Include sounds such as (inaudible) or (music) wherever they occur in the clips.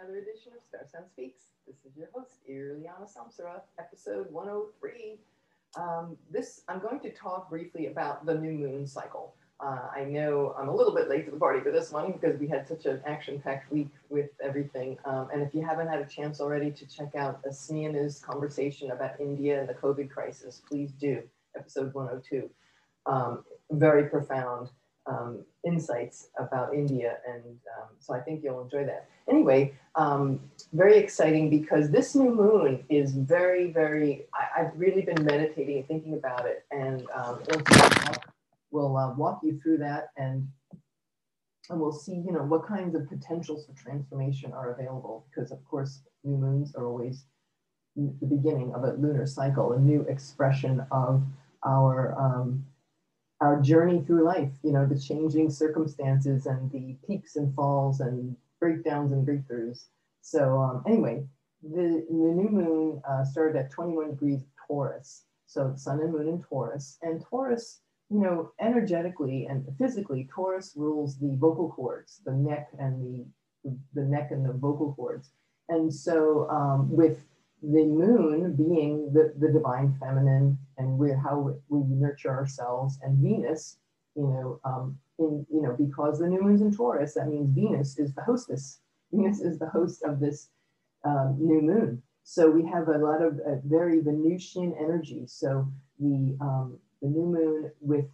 another edition of Star Sound Speaks. This is your host, Ileana Samsara, episode 103. Um, this I'm going to talk briefly about the new moon cycle. Uh, I know I'm a little bit late to the party for this one because we had such an action-packed week with everything. Um, and if you haven't had a chance already to check out Asmia's conversation about India and the COVID crisis, please do. Episode 102. Um, very profound um, insights about India. And um, so I think you'll enjoy that. Anyway, um, very exciting because this new moon is very, very, I, have really been meditating and thinking about it. And um, we'll uh, walk you through that and and we'll see, you know, what kinds of potentials for transformation are available because of course, new moons are always the beginning of a lunar cycle, a new expression of our um, our journey through life, you know, the changing circumstances and the peaks and falls and breakdowns and breakthroughs. So um, anyway, the, the new moon uh, started at 21 degrees Taurus. So sun and moon in Taurus. And Taurus, you know, energetically and physically, Taurus rules the vocal cords, the neck and the, the neck and the vocal cords. And so um, with the moon being the, the divine feminine and how we nurture ourselves. And venus you know um, in you know because the new moon's in taurus that means venus is the hostess. (laughs) Venus is the host of this um, new moon. So we have a lot of uh, very venusian energy. So the um, the new moon with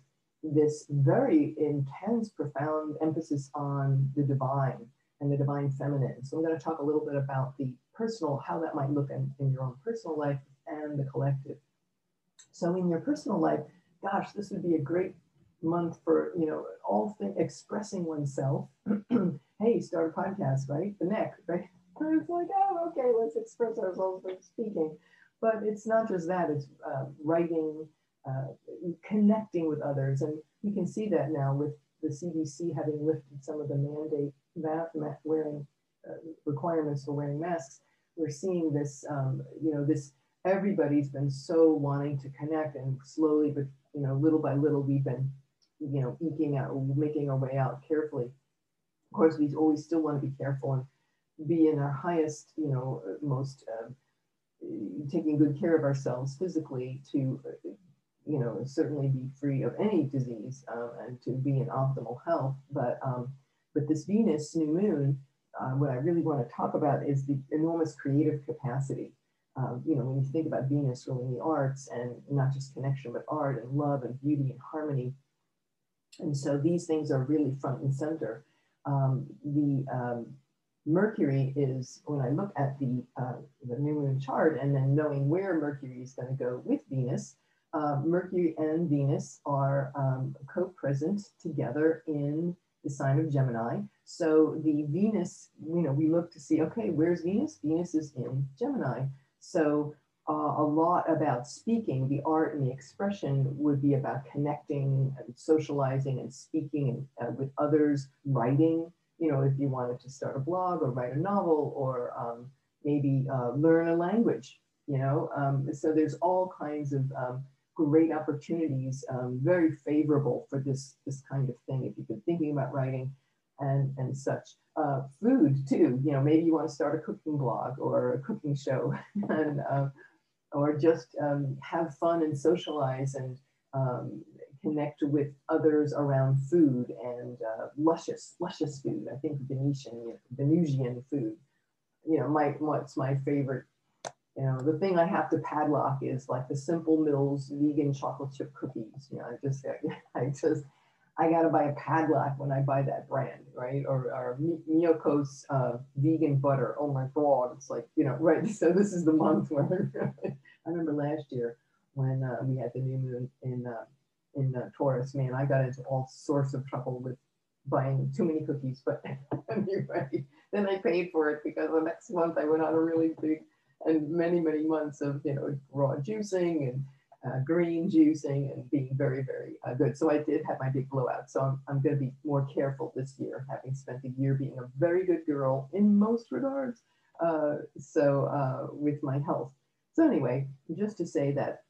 this very intense profound emphasis on the divine and the divine feminine. So i'm going to talk a little bit about the personal, how that might look in, in your own personal life and the collective. So in your personal life, gosh, this would be a great month for, you know, all things expressing oneself. (clears throat) hey, start a podcast, right? The neck, right? (laughs) It's like, oh, okay, let's express ourselves by speaking. But it's not just that, it's uh, writing, uh, connecting with others. And you can see that now with the CDC having lifted some of the mandate mask wearing uh, requirements for wearing masks we're seeing this, um, you know, this, everybody's been so wanting to connect and slowly, but, you know, little by little, we've been, you know, eking out, making our way out carefully. Of course, we always still want to be careful and be in our highest, you know, most, uh, taking good care of ourselves physically to, you know, certainly be free of any disease um, and to be in optimal health. But, um, but this Venus new moon uh, what I really want to talk about is the enormous creative capacity. Um, you know, when you think about Venus ruling the arts and not just connection, but art and love and beauty and harmony. And so these things are really front and center. Um, the um, Mercury is, when I look at the, uh, the new moon chart and then knowing where Mercury is going to go with Venus, uh, Mercury and Venus are um, co-present together in the sign of Gemini. So the Venus, you know, we look to see, okay, where's Venus? Venus is in Gemini. So uh, a lot about speaking, the art and the expression would be about connecting and socializing and speaking and, uh, with others, writing, you know, if you wanted to start a blog or write a novel or um, maybe uh, learn a language, you know. Um, so there's all kinds of um, great opportunities, um, very favorable for this, this kind of thing. If you've been thinking about writing, and, and such. Uh, food too, you know, maybe you want to start a cooking blog or a cooking show (laughs) and, uh, or just um, have fun and socialize and um, connect with others around food and uh, luscious, luscious food. I think Venetian, Venusian food. You know, my what's my favorite. You know, the thing I have to padlock is like the Simple Mills vegan chocolate chip cookies. You know, I just, (laughs) I just, I got to buy a padlock when I buy that brand, right? Or, or Miyoko's uh, vegan butter. Oh my God, it's like, you know, (laughs) right. So this is the month where (laughs) I remember last year when uh, we had the new moon in, uh, in uh, Taurus, man, I got into all sorts of trouble with buying too many cookies, but (laughs) anyway, then I paid for it because the next month I went on a really big and many, many months of, you know, raw juicing and uh, green juicing and being very, very uh, good. So I did have my big blowout. So I'm, I'm going to be more careful this year, having spent a year being a very good girl in most regards. Uh, so uh, with my health. So anyway, just to say that,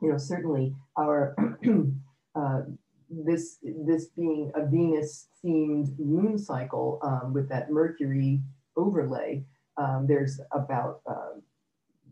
you know, certainly our (clears throat) uh, this this being a Venus themed moon cycle um, with that Mercury overlay Um, there's about, um,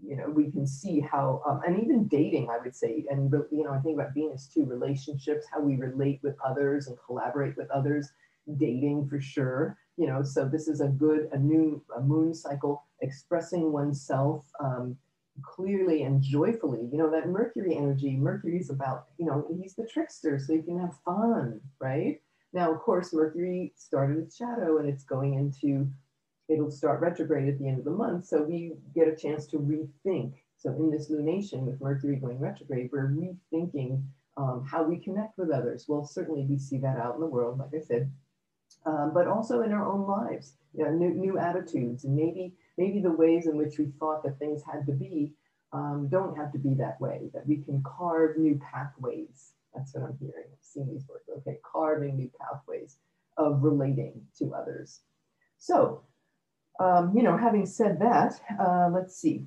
you know, we can see how, um, and even dating, I would say, and, you know, I think about Venus too, relationships, how we relate with others and collaborate with others, dating for sure, you know, so this is a good, a new a moon cycle, expressing oneself um, clearly and joyfully. You know, that Mercury energy, Mercury is about, you know, he's the trickster, so you can have fun, right? Now, of course, Mercury started its shadow and it's going into it'll start retrograde at the end of the month. So we get a chance to rethink. So in this lunation with Mercury going retrograde, we're rethinking um, how we connect with others. Well, certainly we see that out in the world, like I said, um, but also in our own lives, you know, new, new attitudes and maybe maybe the ways in which we thought that things had to be um, don't have to be that way, that we can carve new pathways. That's what I'm hearing. I've seen these words. Okay, carving new pathways of relating to others. So um, you know, having said that, uh, let's see.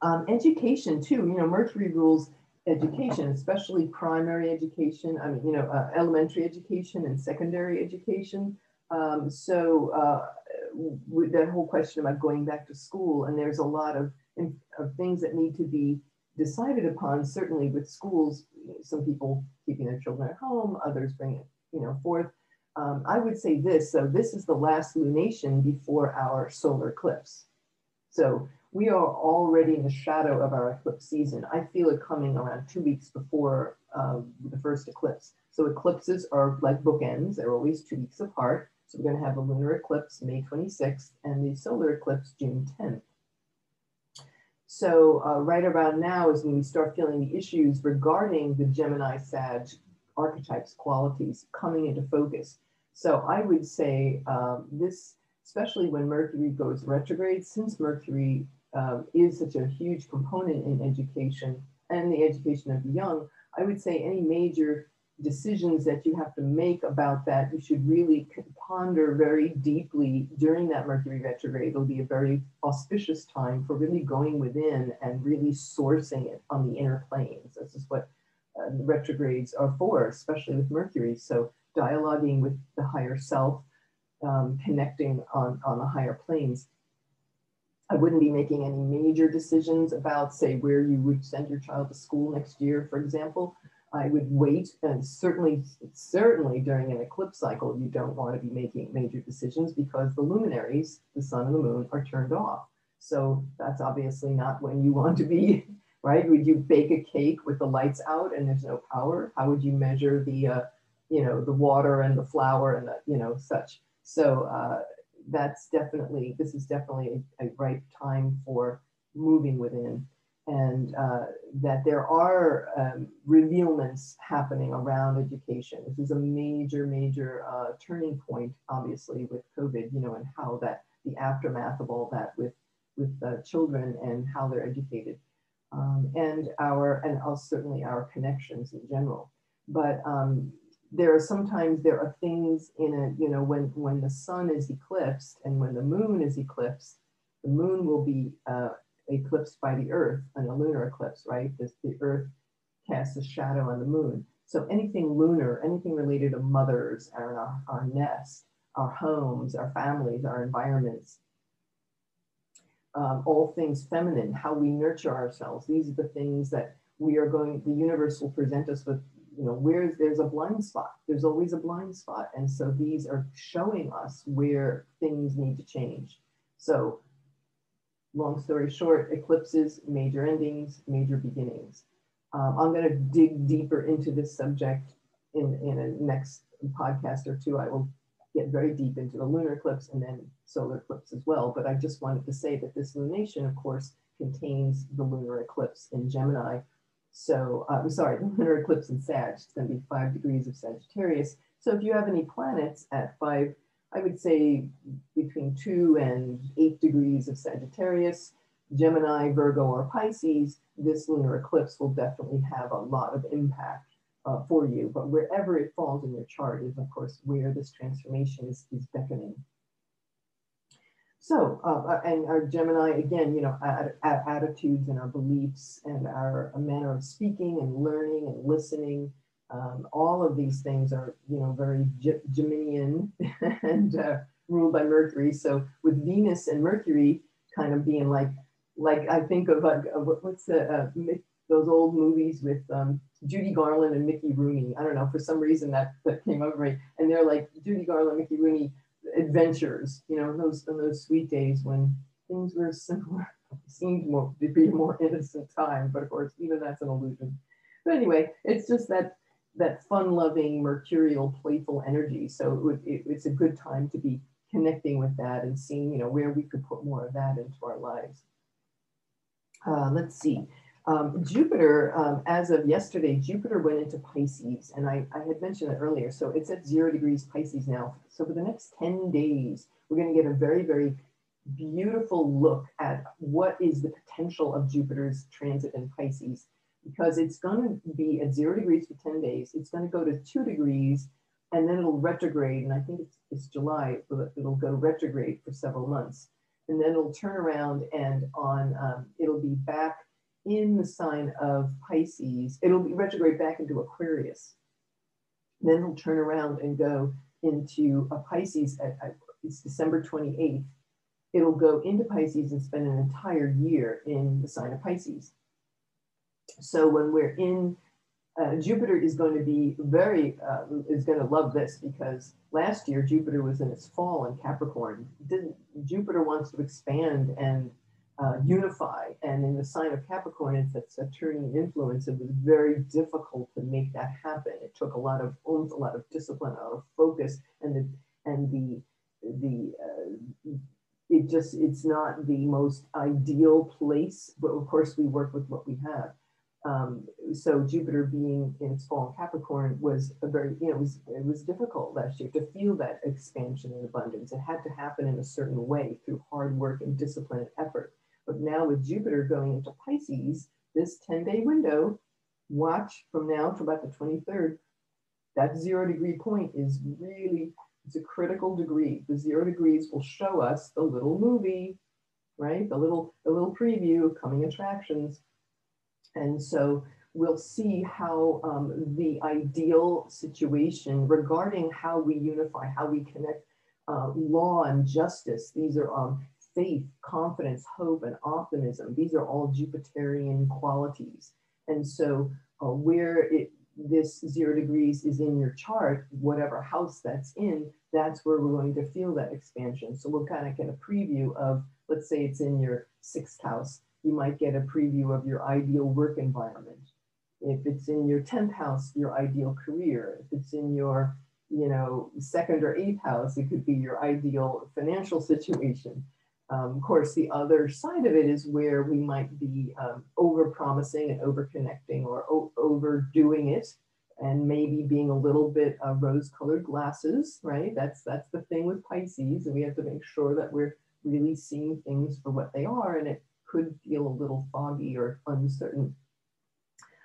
Um, education too, you know, Mercury rules education, especially primary education, I mean, you know, uh, elementary education and secondary education. Um, so uh, with that whole question about going back to school, and there's a lot of, of things that need to be decided upon, certainly with schools, some people keeping their children at home, others bringing it, you know, forth um, I would say this, so this is the last lunation before our solar eclipse. So we are already in the shadow of our eclipse season. I feel it coming around two weeks before um, the first eclipse. So eclipses are like bookends, they're always two weeks apart. So we're gonna have a lunar eclipse May 26th and the solar eclipse June 10th. So uh, right around now is when we start feeling the issues regarding the Gemini Sag archetypes, qualities coming into focus. So I would say um, this, especially when Mercury goes retrograde, since Mercury um, is such a huge component in education and the education of the young, I would say any major decisions that you have to make about that, you should really ponder very deeply during that Mercury retrograde. It'll be a very auspicious time for really going within and really sourcing it on the inner planes. This is what uh, retrogrades are for, especially with Mercury. So dialoguing with the higher self, um, connecting on, on the higher planes. I wouldn't be making any major decisions about, say, where you would send your child to school next year, for example. I would wait, and certainly, certainly during an eclipse cycle, you don't want to be making major decisions because the luminaries, the sun and the moon, are turned off. So that's obviously not when you want to be, (laughs) right? Would you bake a cake with the lights out and there's no power? How would you measure the uh, you know, the water and the flour and the, you know, such. So uh, that's definitely, this is definitely a, a right time for moving within and uh, that there are um, revealments happening around education. This is a major, major uh, turning point, obviously, with COVID, you know, and how that the aftermath of all that with with uh, children and how they're educated, um, and our and also certainly our connections in general. But um, there are sometimes there are things in it, you know, when, when the sun is eclipsed and when the moon is eclipsed, the moon will be uh, eclipsed by the earth and a lunar eclipse, right? This, the earth casts a shadow on the moon. So anything lunar, anything related to mothers, our, our, nest, our homes, our families, our environments, um, all things feminine, how we nurture ourselves. These are the things that we are going, the universe will present us with you know, where there's a blind spot. There's always a blind spot. And so these are showing us where things need to change. So long story short, eclipses, major endings, major beginnings. Um, I'm going to dig deeper into this subject in, in a next podcast or two. I will get very deep into the lunar eclipse and then solar eclipse as well. But I just wanted to say that this lunation, of course, contains the lunar eclipse in Gemini, so uh, I'm sorry, (laughs) the lunar eclipse in Sag, it's going to be five degrees of Sagittarius. So if you have any planets at five, I would say between two and eight degrees of Sagittarius, Gemini, Virgo, or Pisces, this lunar eclipse will definitely have a lot of impact uh, for you. But wherever it falls in your chart is, of course, where this transformation is, is beckoning. So, uh, uh, and our Gemini, again, you know, ad, ad, attitudes and our beliefs and our manner of speaking and learning and listening, um, all of these things are, you know, very Geminian (laughs) and uh, ruled by Mercury. So with Venus and Mercury kind of being like, like I think of uh, what's the uh, those old movies with um, Judy Garland and Mickey Rooney. I don't know for some reason that that came over me, and they're like Judy Garland, Mickey Rooney adventures. You know, those in those sweet days when things were simpler, (laughs) seemed more to be a more innocent time. But of course, even that's an illusion. But anyway, it's just that that fun-loving, mercurial, playful energy. So it, it, it's a good time to be connecting with that and seeing, you know, where we could put more of that into our lives. Uh, let's see. Um, Jupiter, um, as of yesterday, Jupiter went into Pisces, and I, I had mentioned it earlier. So it's at zero degrees Pisces now. So for the next 10 days, we're going to get a very, very beautiful look at what is the potential of Jupiter's transit in Pisces because it's going to be at zero degrees for 10 days. It's going to go to two degrees and then it'll retrograde. And I think it's, it's July, it'll go retrograde for several months. And then it'll turn around and on, um, it'll be back in the sign of Pisces. It'll be retrograde back into Aquarius. Then it'll turn around and go into a Pisces at, at it's December 28th. It'll go into Pisces and spend an entire year in the sign of Pisces. So when we're in, uh, Jupiter is going to be very, uh, is going to love this because last year Jupiter was in its fall in Capricorn. Didn't, Jupiter wants to expand and uh, unify. And in the sign of Capricorn, it's that Saturnian influence. It was very difficult to make that happen. It took a lot of oomph, a lot of discipline, a lot of focus, and the and the the uh, it just it's not the most ideal place. But of course, we work with what we have. Um, so Jupiter being in its fall in Capricorn was a very, you know, it was, it was difficult last year to feel that expansion and abundance. It had to happen in a certain way through hard work and discipline and effort. But now with Jupiter going into Pisces, this 10 day window, watch from now to about the 23rd, that zero degree point is really, it's a critical degree. The zero degrees will show us the little movie, right? The little, the little preview of coming attractions. And so we'll see how um, the ideal situation regarding how we unify, how we connect uh, law and justice. These are um, faith, confidence, hope, and optimism. These are all Jupiterian qualities. And so, uh, where it, this zero degrees is in your chart, whatever house that's in, that's where we're going to feel that expansion. So, we'll kind of get a preview of, let's say it's in your sixth house, you might get a preview of your ideal work environment. If it's in your 10th house, your ideal career. If it's in your you know, second or eighth house, it could be your ideal financial (laughs) situation. Um, of course, the other side of it is where we might be um, over promising and over connecting or overdoing it and maybe being a little bit uh, rose colored glasses, right? That's, that's the thing with Pisces. And we have to make sure that we're really seeing things for what they are. And it could feel a little foggy or uncertain.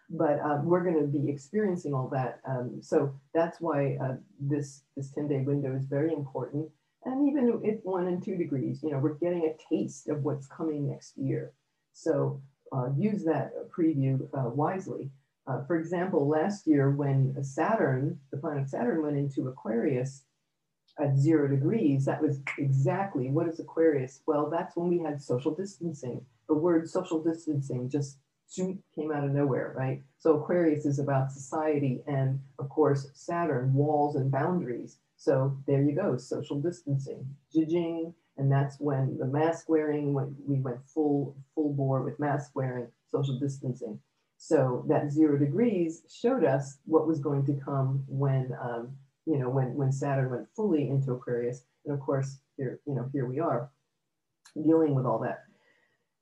But uh, we're going to be experiencing all that. Um, so that's why uh, this, this 10 day window is very important and even at one and two degrees, you know, we're getting a taste of what's coming next year. So uh, use that preview uh, wisely. Uh, for example, last year when Saturn, the planet Saturn went into Aquarius at zero degrees, that was exactly, what is Aquarius? Well, that's when we had social distancing. The word social distancing just came out of nowhere, right? So Aquarius is about society and of course Saturn, walls and boundaries. So there you go, social distancing, jijing, and that's when the mask wearing, when we went full full bore with mask wearing, social distancing. So that zero degrees showed us what was going to come when, um, you know, when when Saturn went fully into Aquarius, and of course here, you know, here we are, dealing with all that.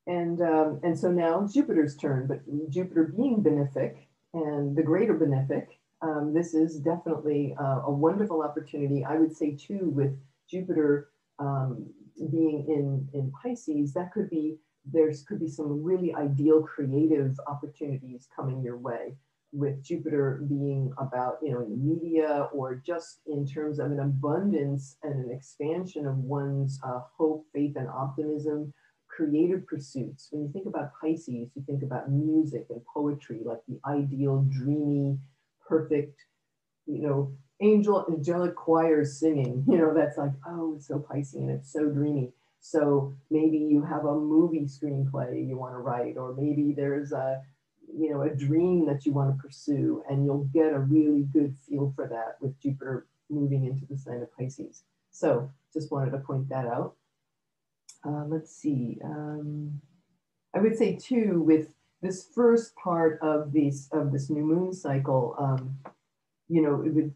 And um, and so now Jupiter's turn, but Jupiter being benefic and the greater benefic um, this is definitely uh, a wonderful opportunity. I would say too, with Jupiter um, being in, in Pisces, that could be, there's could be some really ideal creative opportunities coming your way with Jupiter being about, you know, in the media or just in terms of an abundance and an expansion of one's uh, hope, faith, and optimism, creative pursuits. When you think about Pisces, you think about music and poetry, like the ideal, dreamy, perfect you know, angel angelic choirs singing, (laughs) you know, that's like, oh, it's so Pisces and it's so dreamy. So maybe you have a movie screenplay you want to write, or maybe there's a, you know, a dream that you want to pursue, and you'll get a really good feel for that with Jupiter moving into the sign of Pisces. So just wanted to point that out. Uh, let's see. Um, I would say too, with this first part of this of this new moon cycle, um, you know, would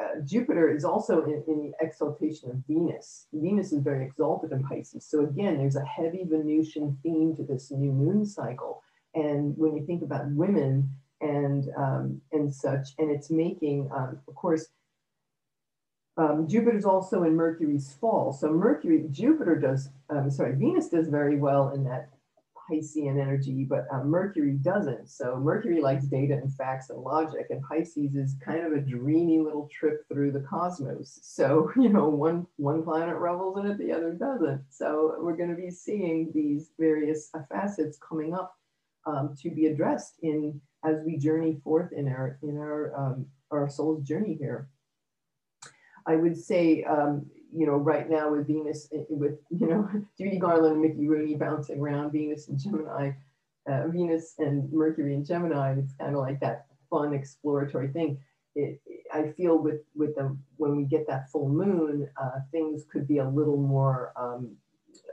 uh, Jupiter is also in, in, the exaltation of Venus. Venus is very exalted in Pisces. So again, there's a heavy Venusian theme to this new moon cycle. And when you think about women and um, and such, and it's making, um, of course, um, Jupiter is also in Mercury's fall. So Mercury, Jupiter does, um, sorry, Venus does very well in that Piscean energy, but um, Mercury doesn't. So Mercury likes data and facts and logic, and Pisces is kind of a dreamy little trip through the cosmos. So (laughs) you know, one one planet revels in it, the other doesn't. So we're going to be seeing these various uh, facets coming up um, to be addressed in as we journey forth in our in our um, our soul's journey here. I would say um, you know, right now with Venus, eh, with, (laughs) you know, Judy Garland and Mickey Rooney bouncing around Venus and Gemini, uh, Venus and Mercury and Gemini, it's kind of like that fun exploratory thing. It, I feel with, with them, when we get that full moon, uh, things could be a little more, um,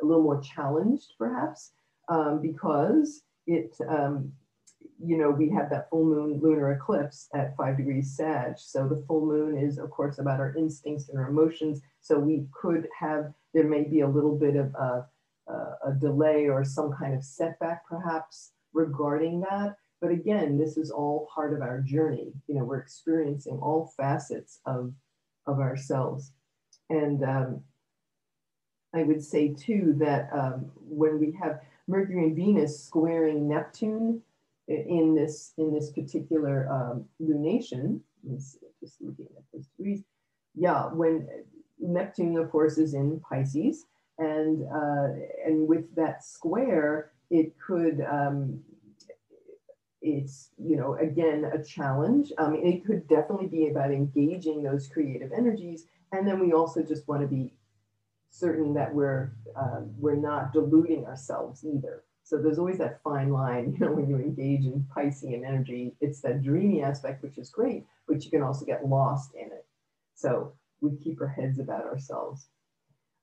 a little more challenged perhaps, um, because it, um, you know, we have that full moon lunar eclipse at five degrees Sag. So the full moon is, of course, about our instincts and our emotions. So we could have, there may be a little bit of a, a, a delay or some kind of setback perhaps regarding that. But again, this is all part of our journey. You know, we're experiencing all facets of, of ourselves. And um, I would say too that um, when we have Mercury and Venus squaring Neptune, in this in this particular um, lunation. Just looking at those degrees. Yeah, when Neptune, of course, is in Pisces, and uh, and with that square, it could. Um, it's you know again a challenge. I mean, it could definitely be about engaging those creative energies, and then we also just want to be certain that we're uh, we're not deluding ourselves either. So there's always that fine line, (laughs) you know, when you engage in Piscean energy, it's that dreamy aspect, which is great, but you can also get lost in it. So we keep our heads about ourselves.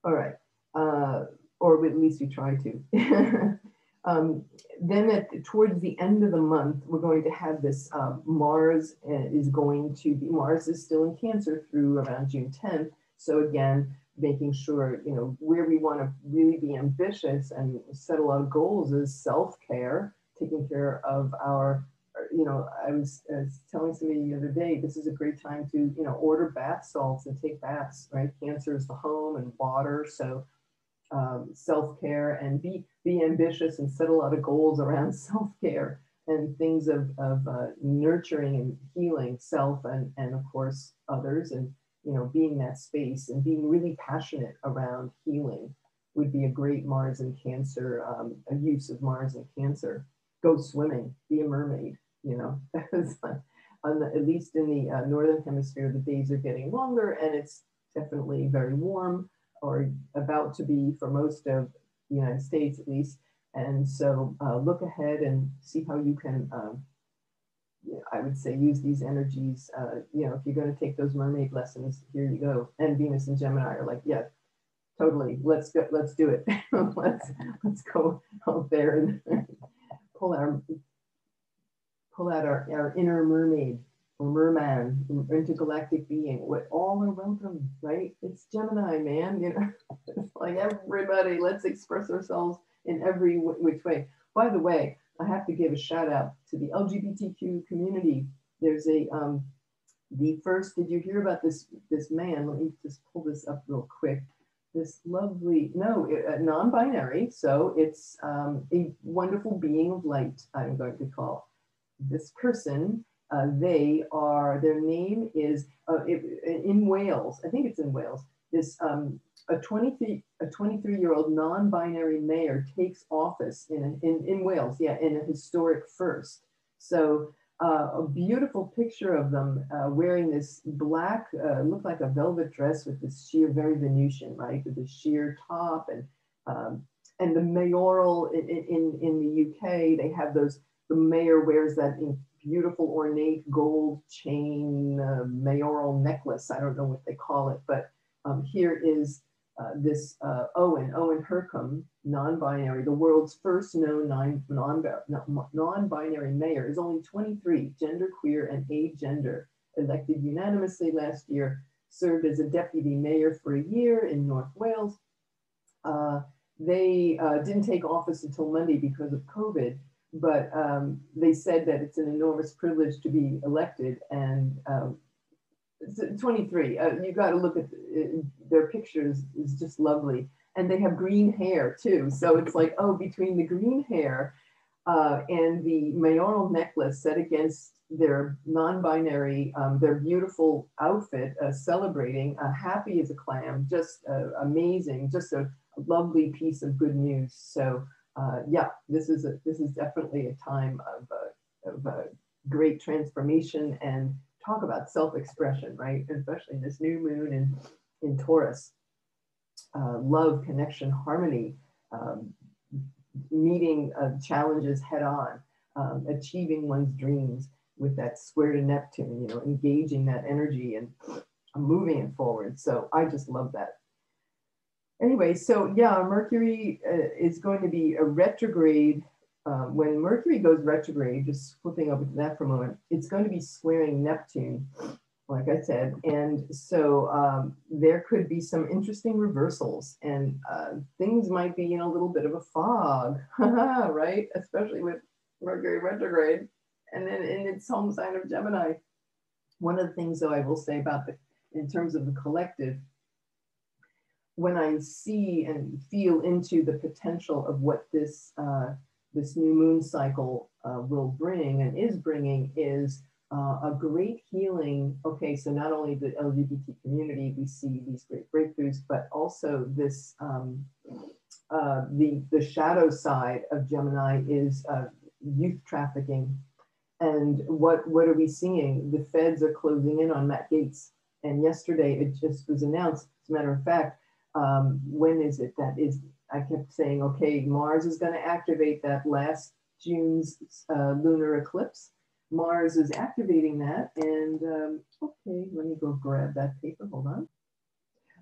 All right, uh, or at least we try to. (laughs) um, then at, towards the end of the month, we're going to have this uh, Mars is going to be, Mars is still in Cancer through around June 10th. So again, making sure, you know, where we want to really be ambitious and set a lot of goals is self-care, taking care of our, you know, I was, I was telling somebody the other day, this is a great time to, you know, order bath salts and take baths, right? Cancer is the home and water. So um, self-care and be, be ambitious and set a lot of goals around (laughs) self-care and things of, of uh, nurturing and healing self and, and of course others and you know, being that space and being really passionate around healing would be a great Mars and Cancer, um, a use of Mars and Cancer. Go swimming, be a mermaid, you know, (laughs) on the, at least in the uh, Northern Hemisphere, the days are getting longer and it's definitely very warm or about to be for most of the United States at least. And so uh, look ahead and see how you can um, I would say use these energies. Uh, you know, if you're going to take those mermaid lessons, here you go. And Venus and Gemini are like, yeah, totally. Let's go. Let's do it. (laughs) let's let's go out there and (laughs) pull our pull out our, our inner mermaid or merman, intergalactic being. What all are welcome, right? It's Gemini, man. You know, (laughs) it's like everybody. Let's express ourselves in every which way. By the way, I have to give a shout out to the LGBTQ community. There's a, um, the first, did you hear about this, this man? Let me just pull this up real quick. This lovely, no, uh, non-binary. So it's um, a wonderful being of light, I'm going to call this person. Uh, they are, their name is uh, it, in Wales, I think it's in Wales, this um, a 23 a 23 year old non-binary mayor takes office in, in in Wales, yeah, in a historic first. So uh, a beautiful picture of them uh, wearing this black, uh, looked like a velvet dress with this sheer, very Venusian, right, with the sheer top and um, and the mayoral in, in, in the UK, they have those. The mayor wears that beautiful ornate gold chain uh, mayoral necklace. I don't know what they call it, but um, here is uh, this uh, Owen, Owen Hurcum, non-binary, the world's first known non-binary mayor, is only 23, genderqueer and agender, elected unanimously last year, served as a deputy mayor for a year in North Wales. Uh, they uh, didn't take office until Monday because of COVID, but um, they said that it's an enormous privilege to be elected and um, 23 uh, you got to look at uh, their pictures is just lovely. And they have green hair too so it's like oh between the green hair uh, and the mayoral necklace set against their non-binary um, their beautiful outfit uh, celebrating uh, happy as a clam just uh, amazing just a lovely piece of good news. So yeah this is a, this is definitely a time of, of great transformation and talk about self-expression, right? Especially in this new moon in, in Taurus. Uh, love, connection, harmony, um, meeting uh, challenges head on, um, achieving one's dreams with that square to Neptune, you know, engaging that energy and moving it forward. So I just love that. Anyway, so yeah, Mercury uh, is going to be a retrograde um, when Mercury goes retrograde, just flipping over to that for a moment, it's going to be squaring Neptune, like I said. And so um, there could be some interesting reversals and uh, things might be in a little bit of a fog, (laughs) right? Especially with Mercury retrograde and then in its home sign of Gemini. One of the things, though, I will say about the, in terms of the collective, when I see and feel into the potential of what this uh, this new moon cycle uh, will bring and is bringing is uh, a great healing. Okay, so not only the LGBT community, we see these great breakthroughs, but also this um, uh, the the shadow side of Gemini is uh, youth trafficking. And what what are we seeing? The feds are closing in on Matt Gaetz. And yesterday it just was announced. As a matter of fact, um, when is it that is I kept saying, okay, Mars is going to activate that last June's uh, lunar eclipse. Mars is activating that. And um, okay, let me go grab that paper. Hold on.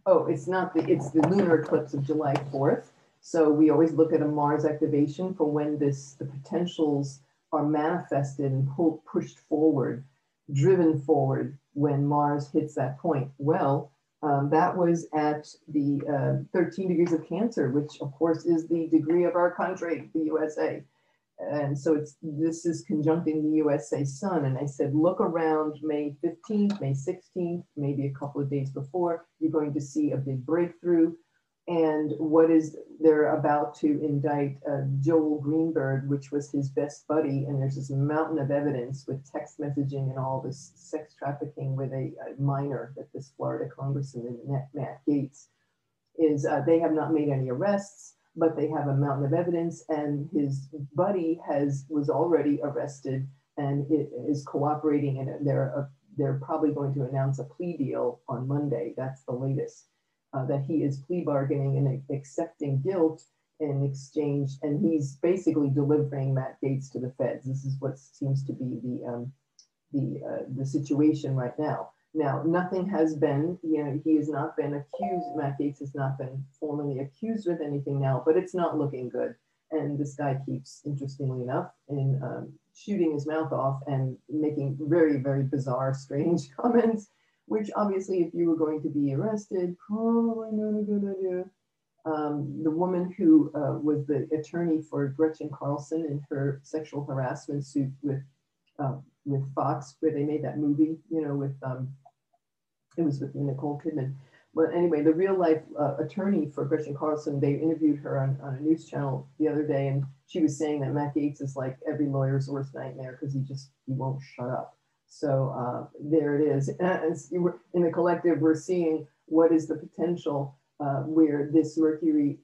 Oh, it's not the, it's the lunar eclipse of July 4th. So we always look at a Mars activation for when this, the potentials are manifested and pulled, pushed forward, driven forward when Mars hits that point. Well, um, that was at the uh, 13 degrees of Cancer, which of course is the degree of our country, the USA. And so it's this is conjuncting the USA sun. And I said, look around May 15th, May 16th, maybe a couple of days before, you're going to see a big breakthrough and what is they're about to indict uh, Joel Greenberg, which was his best buddy, and there's this mountain of evidence with text messaging and all this sex trafficking with a, a minor that this Florida congressman Matt Gaetz is. Uh, they have not made any arrests, but they have a mountain of evidence, and his buddy has was already arrested and is cooperating, and they're uh, they're probably going to announce a plea deal on Monday. That's the latest uh, that he is plea bargaining and accepting guilt in exchange, and he's basically delivering Matt Gaetz to the feds. This is what seems to be the um, the uh, the situation right now. Now, nothing has been, you know, he has not been accused. Matt Gaetz has not been formally accused with anything now, but it's not looking good. And this guy keeps, interestingly enough, in um, shooting his mouth off and making very, very bizarre, strange (laughs) comments which obviously if you were going to be arrested, probably not a good idea. Um, the woman who uh, was the attorney for Gretchen Carlson in her sexual harassment suit with uh, with Fox, where they made that movie, you know, with um, it was with Nicole Kidman. But anyway, the real life uh, attorney for Gretchen Carlson, they interviewed her on, on a news channel the other day, and she was saying that Matt Gaetz is like every lawyer's worst nightmare because he just he won't shut up. So uh, there it is. in the collective, we're seeing what is the potential uh, where this Mercury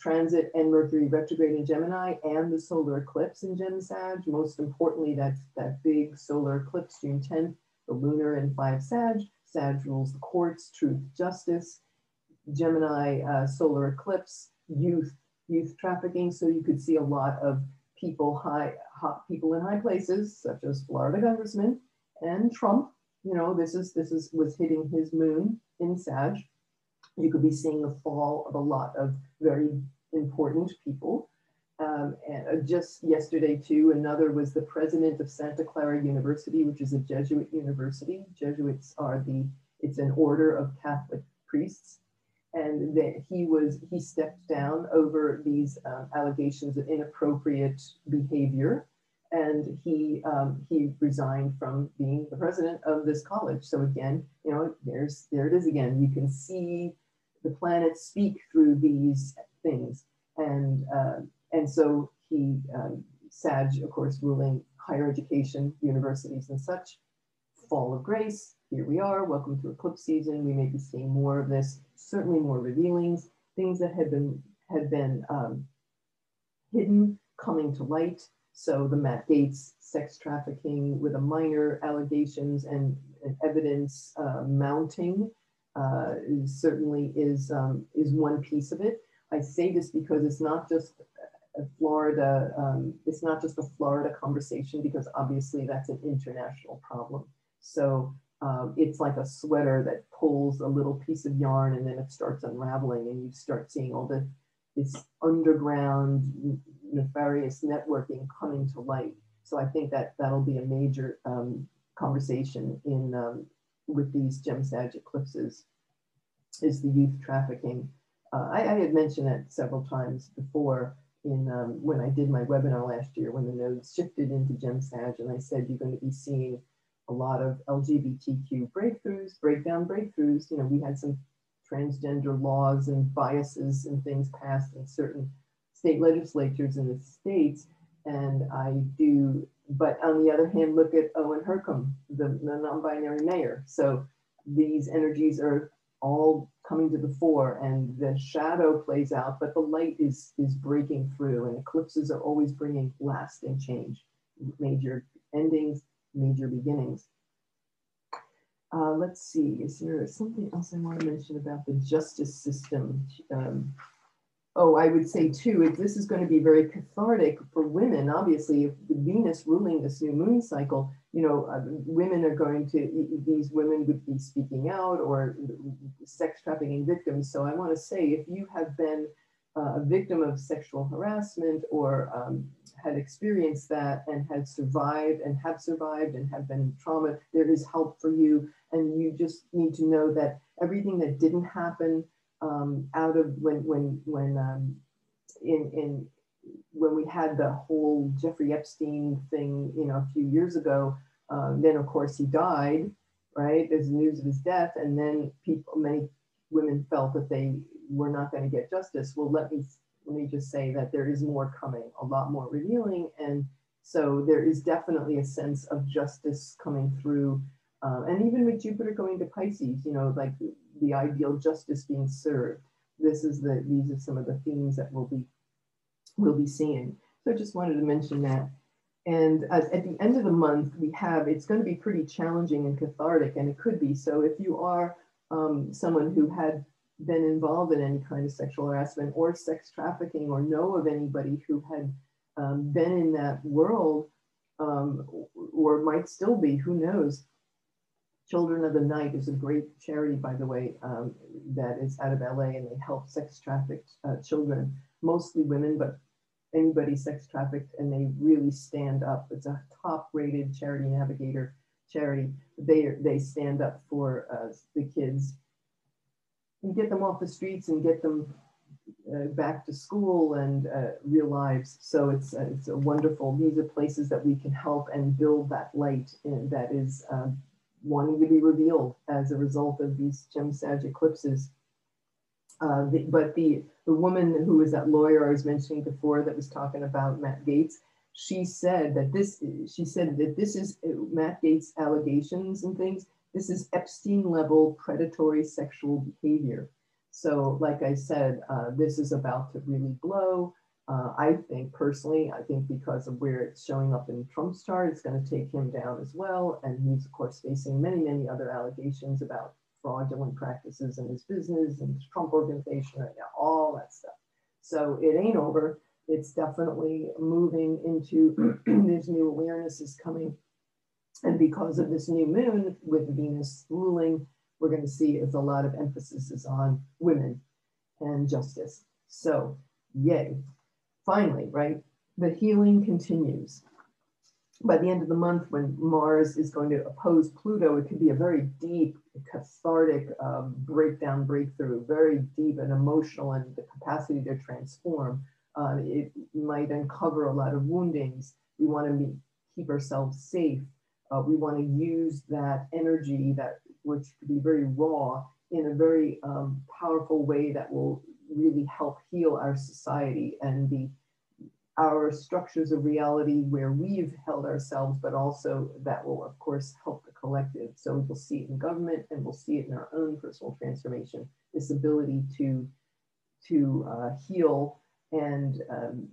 transit and Mercury retrograde in Gemini and the solar eclipse in Gem Sag. Most importantly, that's that big solar eclipse June 10th, the lunar in 5 Sag. Sag rules the courts, truth, justice. Gemini uh, solar eclipse, youth, youth trafficking. So you could see a lot of people high, hot people in high places, such as Florida Congressman and Trump. You know, this is this is was hitting his moon in Sag you could be seeing the fall of a lot of very important people. Um, and uh, just yesterday, too, another was the president of Santa Clara University, which is a Jesuit university. Jesuits are the, it's an order of Catholic priests. And that he was, he stepped down over these uh, allegations of inappropriate behavior. And he, um, he resigned from being the president of this college. So again, you know, there's, there it is again. You can see the planets speak through these things. And, uh, and so he, um, Sag, of course, ruling higher education, universities and such, fall of grace, here we are, welcome to eclipse season. We may be seeing more of this, certainly more revealings, things that had been, had been um, hidden coming to light. So the Matt Gaetz sex trafficking with a minor allegations and, and evidence uh, mounting uh, certainly is, um, is one piece of it. I say this because it's not just a Florida, um, it's not just a Florida conversation because obviously that's an international problem. So um, it's like a sweater that pulls a little piece of yarn and then it starts unraveling and you start seeing all the this underground nefarious networking coming to light. So I think that that'll be a major um, conversation in um, with these gem sag eclipses is the youth trafficking. Uh, I, I, had mentioned that several times before in um, when I did my webinar last year when the nodes shifted into gem sag and I said you're going to be seeing a lot of LGBTQ breakthroughs, breakdown breakthroughs. You know, we had some transgender laws and biases and things passed in certain state legislatures in the states. And I do but on the other hand, look at Owen Hurcum, the, the non-binary mayor. So these energies are all coming to the fore and the shadow plays out, but the light is, is breaking through and eclipses are always bringing lasting change, major endings, major beginnings. Uh, let's see, is there something else I want to mention about the justice system? Um, oh, I would say too, if this is going to be very cathartic for women, obviously, if Venus ruling this new moon cycle, you know, uh, women are going to, these women would be speaking out or sex trafficking victims. So I want to say, if you have been uh, a victim of sexual harassment or um, had experienced that and had survived and have survived and have been trauma, there is help for you. And you just need to know that everything that didn't happen um, out of when when when um, in in when we had the whole Jeffrey Epstein thing, you know, a few years ago. Um, then of course he died, right? There's news of his death, and then people, many women felt that they were not going to get justice. Well, let me let me just say that there is more coming, a lot more revealing, and so there is definitely a sense of justice coming through. Uh, and even with Jupiter going to Pisces, you know, like the ideal justice being served. This is the, these are some of the themes that we'll be, we'll be seeing. So I just wanted to mention that. And at, at the end of the month, we have, it's going to be pretty challenging and cathartic, and it could be. So if you are um, someone who had been involved in any kind of sexual harassment or sex trafficking or know of anybody who had um, been in that world um, or might still be, who knows, Children of the Night is a great charity, by the way, um, that is out of LA and they help sex trafficked uh, children, mostly women, but anybody sex trafficked, and they really stand up. It's a top rated charity navigator charity. They, they stand up for uh, the kids and get them off the streets and get them uh, back to school and uh, real lives. So it's, uh, it's wonderful, these are places that we can help and build that light in, that is um, wanting to be revealed as a result of these gem sag eclipses. Uh, the, but the, the woman who was that lawyer I was mentioning before that was talking about Matt Gaetz, she said that this, she said that this is uh, Matt Gaetz allegations and things. This is Epstein level predatory sexual behavior. So like I said, uh, this is about to really blow. Uh, I think personally, I think because of where it's showing up in Trump's chart, it's going to take him down as well. And he's, of course, facing many, many other allegations about fraudulent practices in his business and Trump organization right now, all that stuff. So it ain't over. It's definitely moving into (clears throat) this new awareness is coming. And because of this new moon with Venus ruling, we're going to see is a lot of emphasis is on women and justice. So, yay finally, right, the healing continues. By the end of the month, when Mars is going to oppose Pluto, it could be a very deep, cathartic um, breakdown, breakthrough, very deep and emotional, and the capacity to transform. Uh, it might uncover a lot of woundings. We want to keep ourselves safe. Uh, we want to use that energy that which could be very raw in a very um, powerful way that will really help heal our society and the our structures of reality where we've held ourselves, but also that will, of course, help the collective. So we'll see it in government and we'll see it in our own personal transformation, this ability to, to uh, heal and um,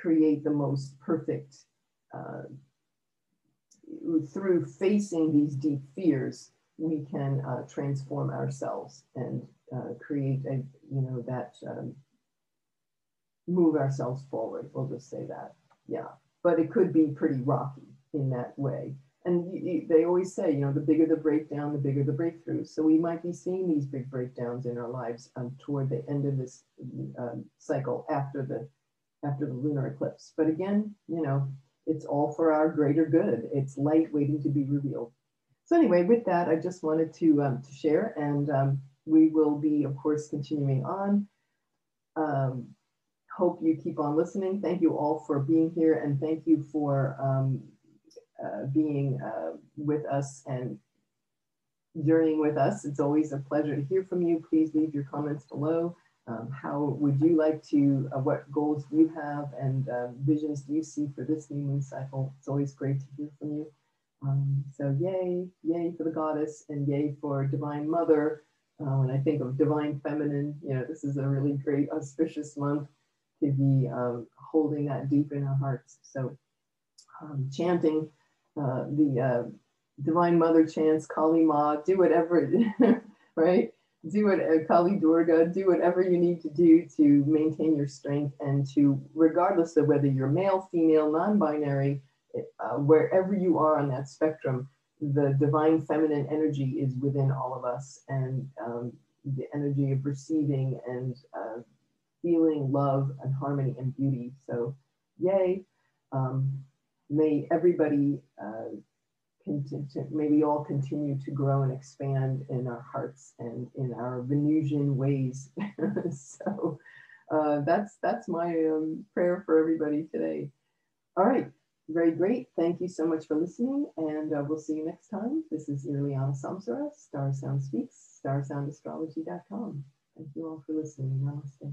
create the most perfect, uh, through facing these deep fears, we can uh, transform ourselves and uh, create a, you know, that um, move ourselves forward. We'll just say that. Yeah. But it could be pretty rocky in that way. And they always say, you know, the bigger the breakdown, the bigger the breakthrough. So we might be seeing these big breakdowns in our lives um, toward the end of this um, cycle after the after the lunar eclipse. But again, you know, it's all for our greater good. It's light waiting to be revealed. So anyway, with that, I just wanted to um, to share, and um, we will be, of course, continuing on. Um, hope you keep on listening. Thank you all for being here, and thank you for um, uh, being uh, with us and journeying with us. It's always a pleasure to hear from you. Please leave your comments below. Um, how would you like to, uh, what goals do you have and uh, visions do you see for this new moon cycle? It's always great to hear from you. Um, so yay, yay for the goddess and yay for divine mother. Uh, when I think of divine feminine, you know, this is a really great auspicious month to be um, holding that deep in our hearts. So um, chanting uh, the uh, Divine Mother chants, Kali Ma, do whatever, (laughs) right? Do what uh, Kali Durga, do whatever you need to do to maintain your strength and to, regardless of whether you're male, female, non-binary, uh, wherever you are on that spectrum, the divine feminine energy is within all of us and um, the energy of receiving and uh, feeling love and harmony and beauty. So yay. Um, may everybody, uh, may we all continue to grow and expand in our hearts and in our Venusian ways. (laughs) so uh, that's, that's my um, prayer for everybody today. All right, very great. Thank you so much for listening and uh, we'll see you next time. This is Irliana Samsara, Star Sound Speaks, starsoundastrology.com. Thank you all for listening. Namaste.